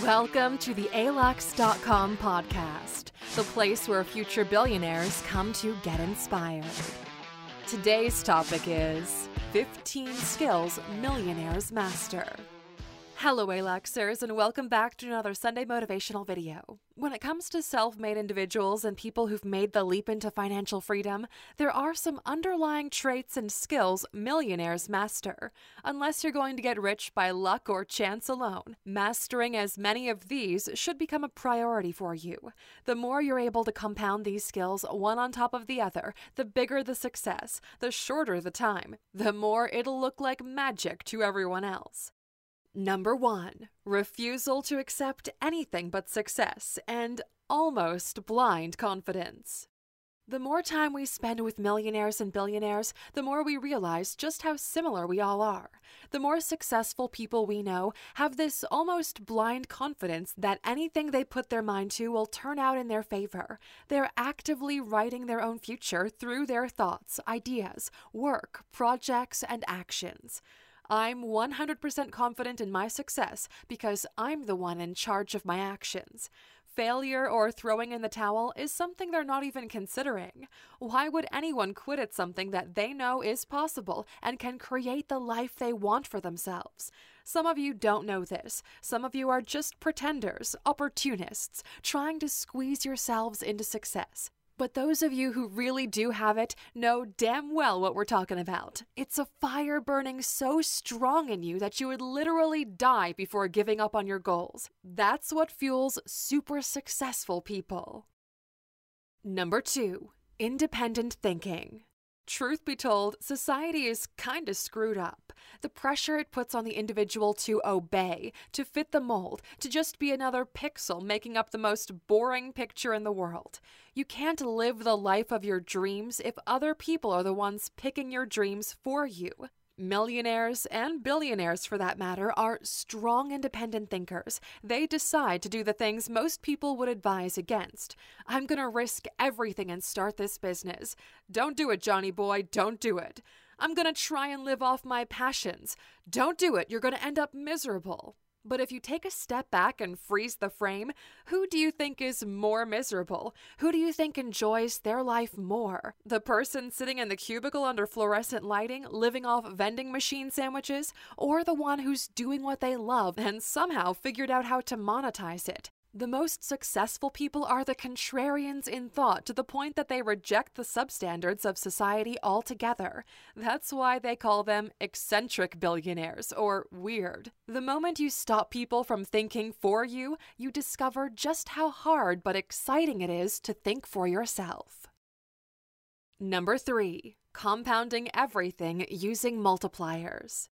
Welcome to the ALUX.com podcast, the place where future billionaires come to get inspired. Today's topic is 15 skills millionaires master. Hello, Aluxers, and welcome back to another Sunday motivational video. When it comes to self made individuals and people who've made the leap into financial freedom, there are some underlying traits and skills millionaires master. Unless you're going to get rich by luck or chance alone, mastering as many of these should become a priority for you. The more you're able to compound these skills one on top of the other, the bigger the success, the shorter the time, the more it'll look like magic to everyone else. Number one, refusal to accept anything but success and almost blind confidence. The more time we spend with millionaires and billionaires, the more we realize just how similar we all are. The more successful people we know have this almost blind confidence that anything they put their mind to will turn out in their favor. They're actively writing their own future through their thoughts, ideas, work, projects, and actions. I'm 100% confident in my success because I'm the one in charge of my actions. Failure or throwing in the towel is something they're not even considering. Why would anyone quit at something that they know is possible and can create the life they want for themselves? Some of you don't know this. Some of you are just pretenders, opportunists, trying to squeeze yourselves into success. But those of you who really do have it know damn well what we're talking about. It's a fire burning so strong in you that you would literally die before giving up on your goals. That's what fuels super successful people. Number two, independent thinking. Truth be told, society is kinda screwed up. The pressure it puts on the individual to obey, to fit the mold, to just be another pixel making up the most boring picture in the world. You can't live the life of your dreams if other people are the ones picking your dreams for you. Millionaires and billionaires, for that matter, are strong independent thinkers. They decide to do the things most people would advise against. I'm going to risk everything and start this business. Don't do it, Johnny boy, don't do it. I'm going to try and live off my passions. Don't do it, you're going to end up miserable. But if you take a step back and freeze the frame, who do you think is more miserable? Who do you think enjoys their life more? The person sitting in the cubicle under fluorescent lighting, living off vending machine sandwiches, or the one who's doing what they love and somehow figured out how to monetize it? The most successful people are the contrarians in thought to the point that they reject the substandards of society altogether. That's why they call them eccentric billionaires or weird. The moment you stop people from thinking for you, you discover just how hard but exciting it is to think for yourself. Number three, compounding everything using multipliers.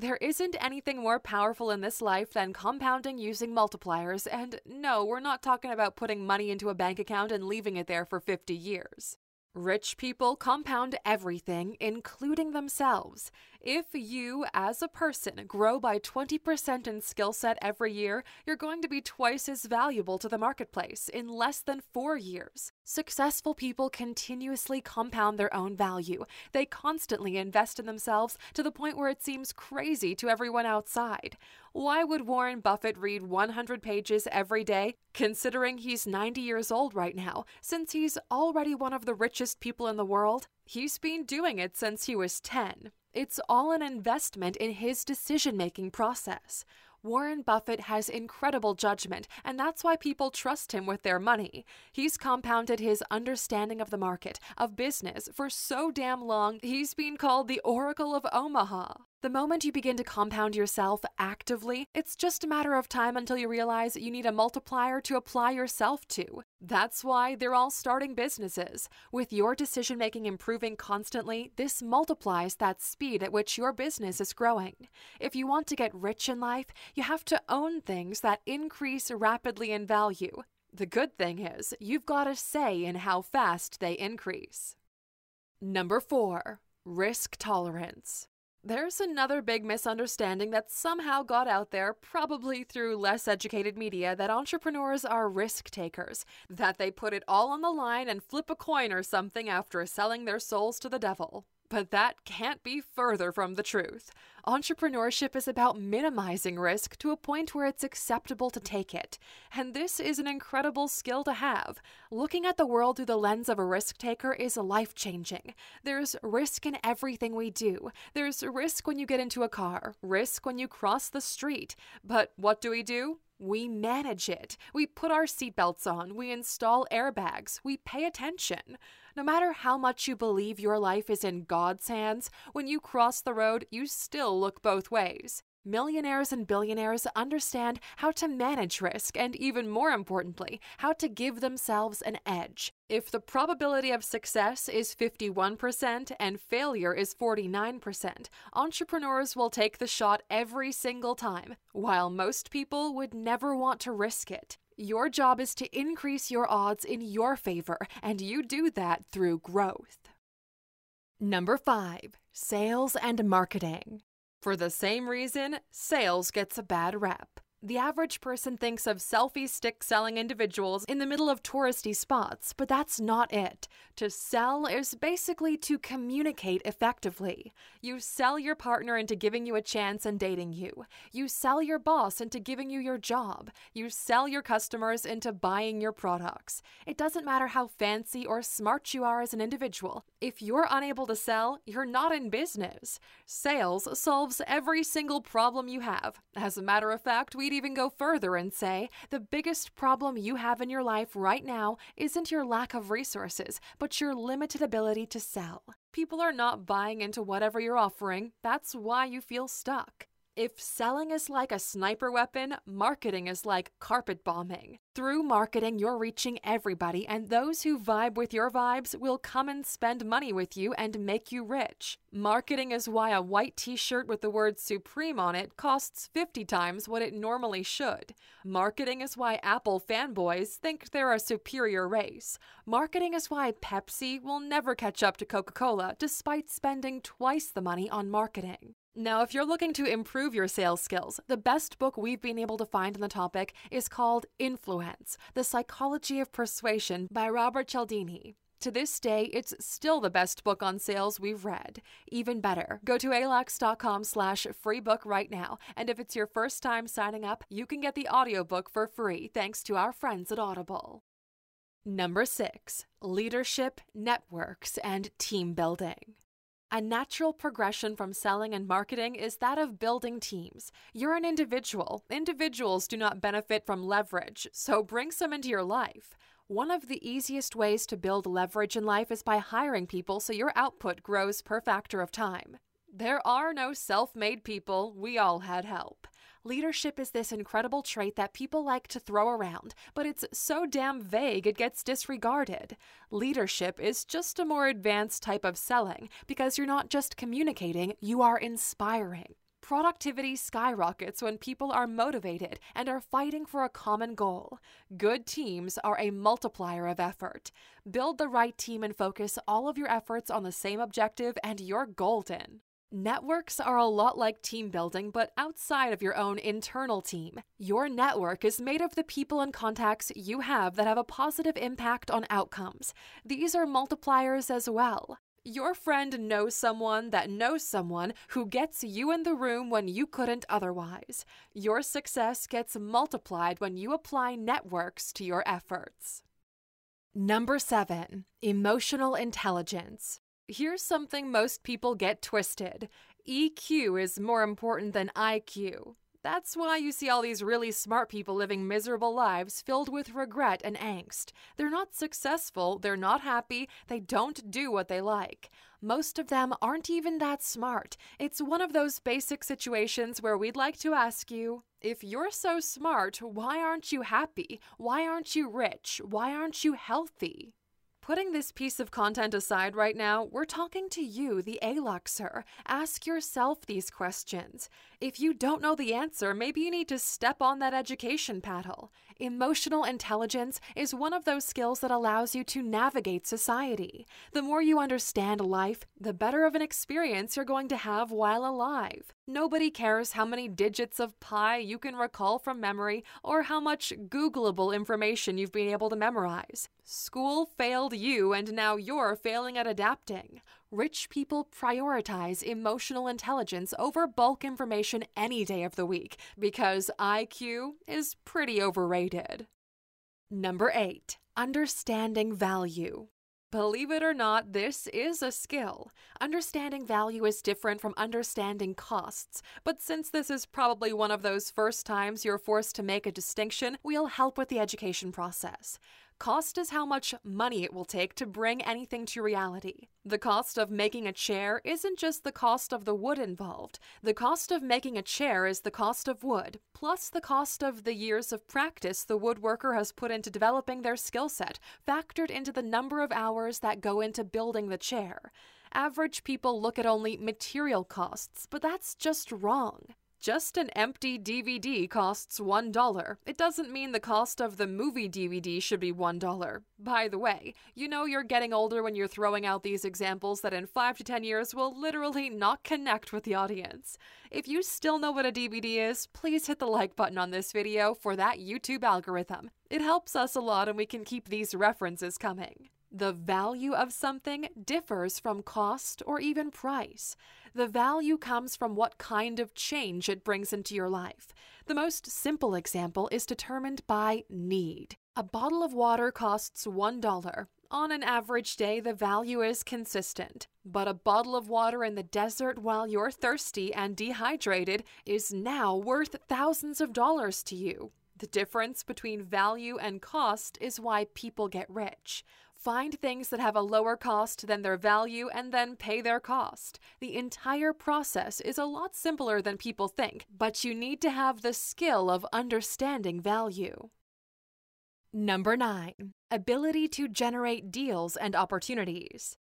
There isn't anything more powerful in this life than compounding using multipliers, and no, we're not talking about putting money into a bank account and leaving it there for 50 years. Rich people compound everything, including themselves. If you, as a person, grow by 20% in skill set every year, you're going to be twice as valuable to the marketplace in less than four years. Successful people continuously compound their own value. They constantly invest in themselves to the point where it seems crazy to everyone outside. Why would Warren Buffett read 100 pages every day, considering he's 90 years old right now, since he's already one of the richest people in the world? He's been doing it since he was 10. It's all an investment in his decision making process. Warren Buffett has incredible judgment, and that's why people trust him with their money. He's compounded his understanding of the market, of business, for so damn long, he's been called the Oracle of Omaha. The moment you begin to compound yourself actively, it's just a matter of time until you realize you need a multiplier to apply yourself to. That's why they're all starting businesses. With your decision making improving constantly, this multiplies that speed at which your business is growing. If you want to get rich in life, you have to own things that increase rapidly in value. The good thing is, you've got a say in how fast they increase. Number four, risk tolerance. There's another big misunderstanding that somehow got out there, probably through less educated media, that entrepreneurs are risk takers, that they put it all on the line and flip a coin or something after selling their souls to the devil. But that can't be further from the truth. Entrepreneurship is about minimizing risk to a point where it's acceptable to take it. And this is an incredible skill to have. Looking at the world through the lens of a risk taker is life changing. There's risk in everything we do. There's risk when you get into a car, risk when you cross the street. But what do we do? We manage it. We put our seatbelts on. We install airbags. We pay attention. No matter how much you believe your life is in God's hands, when you cross the road, you still look both ways. Millionaires and billionaires understand how to manage risk and, even more importantly, how to give themselves an edge. If the probability of success is 51% and failure is 49%, entrepreneurs will take the shot every single time, while most people would never want to risk it. Your job is to increase your odds in your favor, and you do that through growth. Number five, sales and marketing. For the same reason, sales gets a bad rep. The average person thinks of selfie stick selling individuals in the middle of touristy spots, but that's not it. To sell is basically to communicate effectively. You sell your partner into giving you a chance and dating you. You sell your boss into giving you your job. You sell your customers into buying your products. It doesn't matter how fancy or smart you are as an individual. If you're unable to sell, you're not in business. Sales solves every single problem you have. As a matter of fact, we even go further and say the biggest problem you have in your life right now isn't your lack of resources, but your limited ability to sell. People are not buying into whatever you're offering. That's why you feel stuck. If selling is like a sniper weapon, marketing is like carpet bombing. Through marketing, you're reaching everybody, and those who vibe with your vibes will come and spend money with you and make you rich. Marketing is why a white t shirt with the word Supreme on it costs 50 times what it normally should. Marketing is why Apple fanboys think they're a superior race. Marketing is why Pepsi will never catch up to Coca Cola despite spending twice the money on marketing. Now, if you're looking to improve your sales skills, the best book we've been able to find on the topic is called Influence The Psychology of Persuasion by Robert Cialdini. To this day, it's still the best book on sales we've read. Even better, go to alux.com slash free book right now, and if it's your first time signing up, you can get the audiobook for free thanks to our friends at Audible. Number 6. Leadership, Networks, and Team Building. A natural progression from selling and marketing is that of building teams. You're an individual. Individuals do not benefit from leverage, so bring some into your life. One of the easiest ways to build leverage in life is by hiring people so your output grows per factor of time. There are no self made people, we all had help. Leadership is this incredible trait that people like to throw around, but it's so damn vague it gets disregarded. Leadership is just a more advanced type of selling because you're not just communicating, you are inspiring. Productivity skyrockets when people are motivated and are fighting for a common goal. Good teams are a multiplier of effort. Build the right team and focus all of your efforts on the same objective, and you're golden. Networks are a lot like team building, but outside of your own internal team. Your network is made of the people and contacts you have that have a positive impact on outcomes. These are multipliers as well. Your friend knows someone that knows someone who gets you in the room when you couldn't otherwise. Your success gets multiplied when you apply networks to your efforts. Number seven, emotional intelligence. Here's something most people get twisted EQ is more important than IQ. That's why you see all these really smart people living miserable lives filled with regret and angst. They're not successful, they're not happy, they don't do what they like. Most of them aren't even that smart. It's one of those basic situations where we'd like to ask you if you're so smart, why aren't you happy? Why aren't you rich? Why aren't you healthy? Putting this piece of content aside right now, we're talking to you, the ALUXer. Ask yourself these questions. If you don't know the answer, maybe you need to step on that education paddle. Emotional intelligence is one of those skills that allows you to navigate society. The more you understand life, the better of an experience you're going to have while alive. Nobody cares how many digits of pi you can recall from memory or how much Googleable information you've been able to memorize. School failed you, and now you're failing at adapting. Rich people prioritize emotional intelligence over bulk information any day of the week because IQ is pretty overrated. Number 8. Understanding value. Believe it or not, this is a skill. Understanding value is different from understanding costs, but since this is probably one of those first times you're forced to make a distinction, we'll help with the education process. Cost is how much money it will take to bring anything to reality. The cost of making a chair isn't just the cost of the wood involved. The cost of making a chair is the cost of wood, plus the cost of the years of practice the woodworker has put into developing their skill set, factored into the number of hours that go into building the chair. Average people look at only material costs, but that's just wrong. Just an empty DVD costs $1. It doesn't mean the cost of the movie DVD should be $1. By the way, you know you're getting older when you're throwing out these examples that in 5 to 10 years will literally not connect with the audience. If you still know what a DVD is, please hit the like button on this video for that YouTube algorithm. It helps us a lot and we can keep these references coming. The value of something differs from cost or even price. The value comes from what kind of change it brings into your life. The most simple example is determined by need. A bottle of water costs $1. On an average day, the value is consistent. But a bottle of water in the desert while you're thirsty and dehydrated is now worth thousands of dollars to you. The difference between value and cost is why people get rich. Find things that have a lower cost than their value and then pay their cost. The entire process is a lot simpler than people think, but you need to have the skill of understanding value. Number 9. Ability to generate deals and opportunities.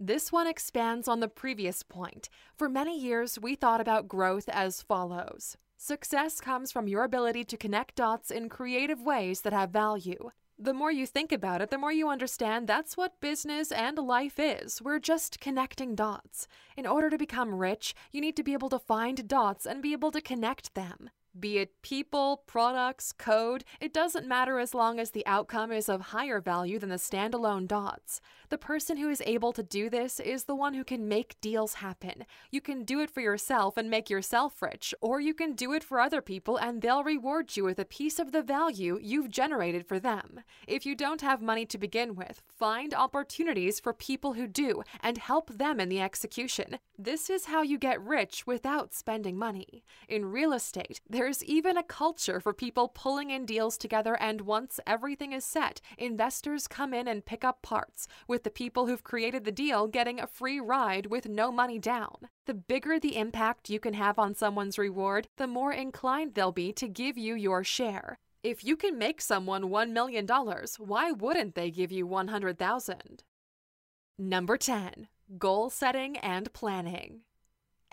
This one expands on the previous point. For many years, we thought about growth as follows Success comes from your ability to connect dots in creative ways that have value. The more you think about it, the more you understand that's what business and life is. We're just connecting dots. In order to become rich, you need to be able to find dots and be able to connect them. Be it people, products, code, it doesn't matter as long as the outcome is of higher value than the standalone dots. The person who is able to do this is the one who can make deals happen. You can do it for yourself and make yourself rich, or you can do it for other people and they'll reward you with a piece of the value you've generated for them. If you don't have money to begin with, find opportunities for people who do and help them in the execution. This is how you get rich without spending money. In real estate, there's even a culture for people pulling in deals together, and once everything is set, investors come in and pick up parts, with the people who've created the deal getting a free ride with no money down. The bigger the impact you can have on someone's reward, the more inclined they'll be to give you your share. If you can make someone $1 million, why wouldn't they give you 100,000? Number 10. Goal setting and planning.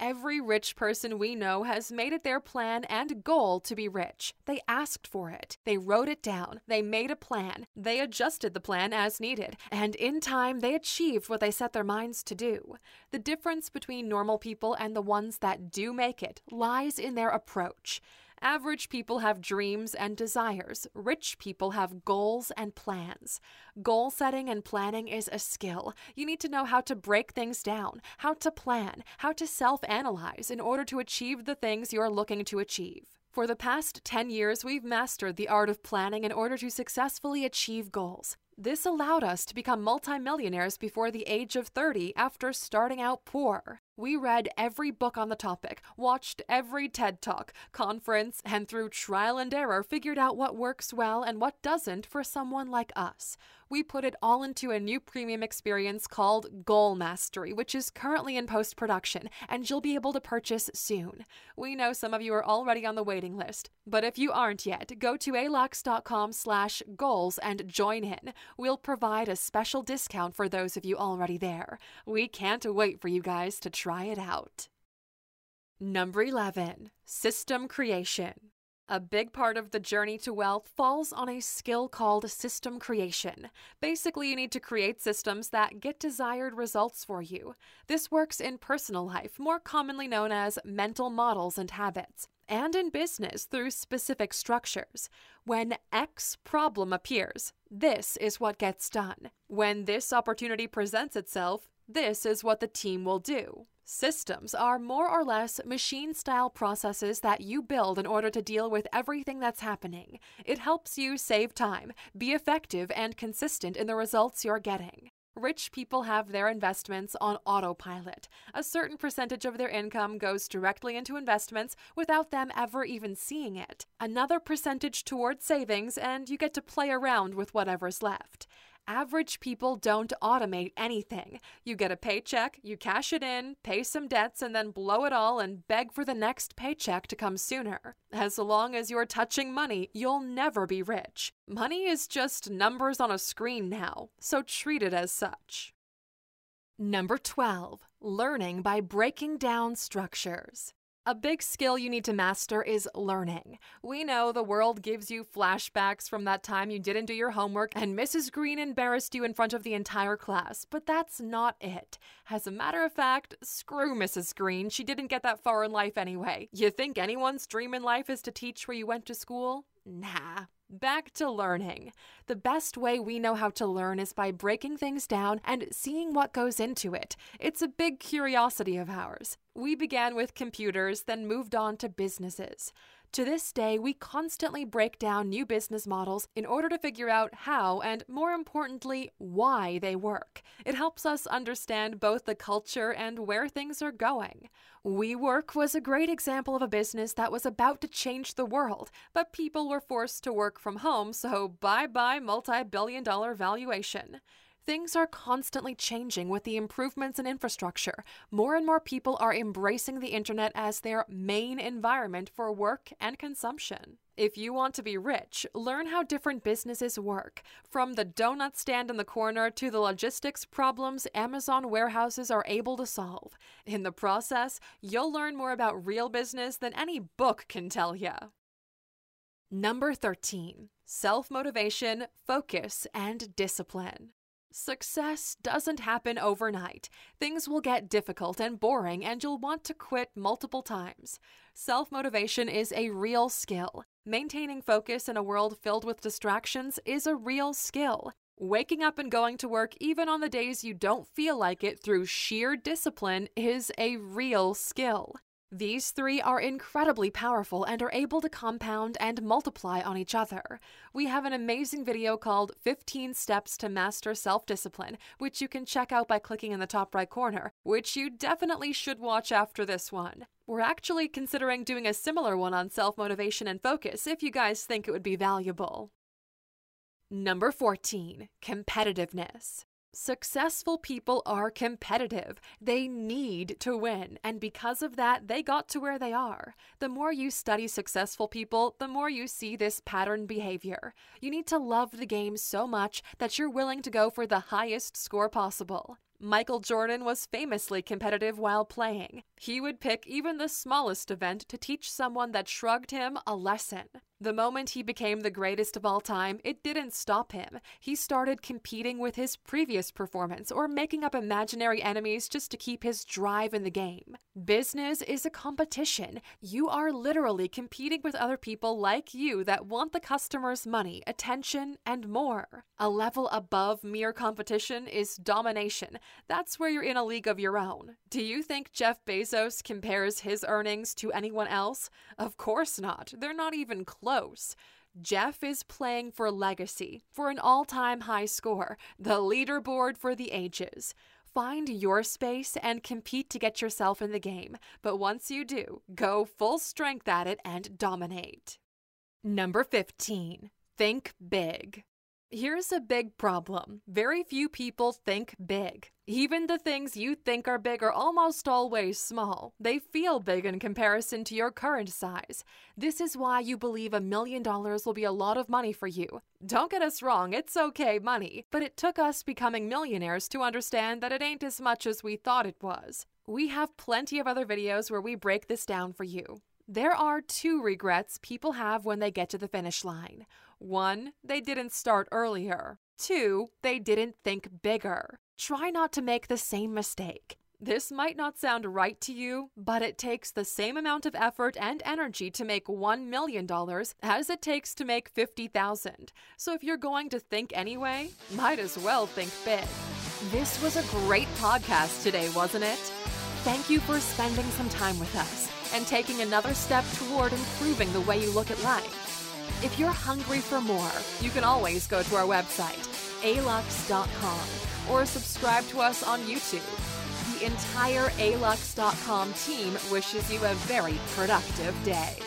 Every rich person we know has made it their plan and goal to be rich. They asked for it. They wrote it down. They made a plan. They adjusted the plan as needed. And in time, they achieved what they set their minds to do. The difference between normal people and the ones that do make it lies in their approach. Average people have dreams and desires. Rich people have goals and plans. Goal setting and planning is a skill. You need to know how to break things down, how to plan, how to self analyze in order to achieve the things you're looking to achieve. For the past 10 years, we've mastered the art of planning in order to successfully achieve goals. This allowed us to become multimillionaires before the age of 30 after starting out poor. We read every book on the topic, watched every TED Talk, conference, and through trial and error figured out what works well and what doesn't for someone like us. We put it all into a new premium experience called Goal Mastery, which is currently in post production and you'll be able to purchase soon. We know some of you are already on the waiting list, but if you aren't yet, go to alux.com slash goals and join in. We'll provide a special discount for those of you already there. We can't wait for you guys to try it out. Number 11. System Creation. A big part of the journey to wealth falls on a skill called system creation. Basically, you need to create systems that get desired results for you. This works in personal life, more commonly known as mental models and habits, and in business through specific structures. When X problem appears, this is what gets done. When this opportunity presents itself, This is what the team will do. Systems are more or less machine style processes that you build in order to deal with everything that's happening. It helps you save time, be effective, and consistent in the results you're getting. Rich people have their investments on autopilot. A certain percentage of their income goes directly into investments without them ever even seeing it. Another percentage towards savings, and you get to play around with whatever's left. Average people don't automate anything. You get a paycheck, you cash it in, pay some debts, and then blow it all and beg for the next paycheck to come sooner. As long as you're touching money, you'll never be rich. Money is just numbers on a screen now, so treat it as such. Number 12. Learning by breaking down structures. A big skill you need to master is learning. We know the world gives you flashbacks from that time you didn't do your homework and Mrs. Green embarrassed you in front of the entire class, but that's not it. As a matter of fact, screw Mrs. Green, she didn't get that far in life anyway. You think anyone's dream in life is to teach where you went to school? Nah, Back to learning. The best way we know how to learn is by breaking things down and seeing what goes into it. It's a big curiosity of ours. We began with computers, then moved on to businesses. To this day, we constantly break down new business models in order to figure out how and, more importantly, why they work. It helps us understand both the culture and where things are going. WeWork was a great example of a business that was about to change the world, but people were forced to work from home, so bye bye multi billion dollar valuation. Things are constantly changing with the improvements in infrastructure. More and more people are embracing the internet as their main environment for work and consumption. If you want to be rich, learn how different businesses work, from the donut stand in the corner to the logistics problems Amazon warehouses are able to solve. In the process, you'll learn more about real business than any book can tell you. Number 13 Self motivation, focus, and discipline. Success doesn't happen overnight. Things will get difficult and boring, and you'll want to quit multiple times. Self motivation is a real skill. Maintaining focus in a world filled with distractions is a real skill. Waking up and going to work, even on the days you don't feel like it, through sheer discipline is a real skill. These three are incredibly powerful and are able to compound and multiply on each other. We have an amazing video called 15 Steps to Master Self Discipline, which you can check out by clicking in the top right corner, which you definitely should watch after this one. We're actually considering doing a similar one on self motivation and focus if you guys think it would be valuable. Number 14 Competitiveness. Successful people are competitive. They need to win. And because of that, they got to where they are. The more you study successful people, the more you see this pattern behavior. You need to love the game so much that you're willing to go for the highest score possible. Michael Jordan was famously competitive while playing. He would pick even the smallest event to teach someone that shrugged him a lesson. The moment he became the greatest of all time, it didn't stop him. He started competing with his previous performance or making up imaginary enemies just to keep his drive in the game. Business is a competition. You are literally competing with other people like you that want the customer's money, attention, and more. A level above mere competition is domination. That's where you're in a league of your own. Do you think Jeff Bezos compares his earnings to anyone else? Of course not. They're not even close close. Jeff is playing for legacy, for an all time high score, the leaderboard for the ages. Find your space and compete to get yourself in the game, but once you do, go full strength at it and dominate. Number 15. Think big. Here's a big problem. Very few people think big. Even the things you think are big are almost always small. They feel big in comparison to your current size. This is why you believe a million dollars will be a lot of money for you. Don't get us wrong, it's okay money, but it took us becoming millionaires to understand that it ain't as much as we thought it was. We have plenty of other videos where we break this down for you. There are two regrets people have when they get to the finish line. One, they didn't start earlier. Two, they didn't think bigger. Try not to make the same mistake. This might not sound right to you, but it takes the same amount of effort and energy to make $1 million as it takes to make 50,000. So if you're going to think anyway, might as well think big. This was a great podcast today, wasn't it? Thank you for spending some time with us and taking another step toward improving the way you look at life. If you're hungry for more, you can always go to our website, alux.com, or subscribe to us on YouTube. The entire alux.com team wishes you a very productive day.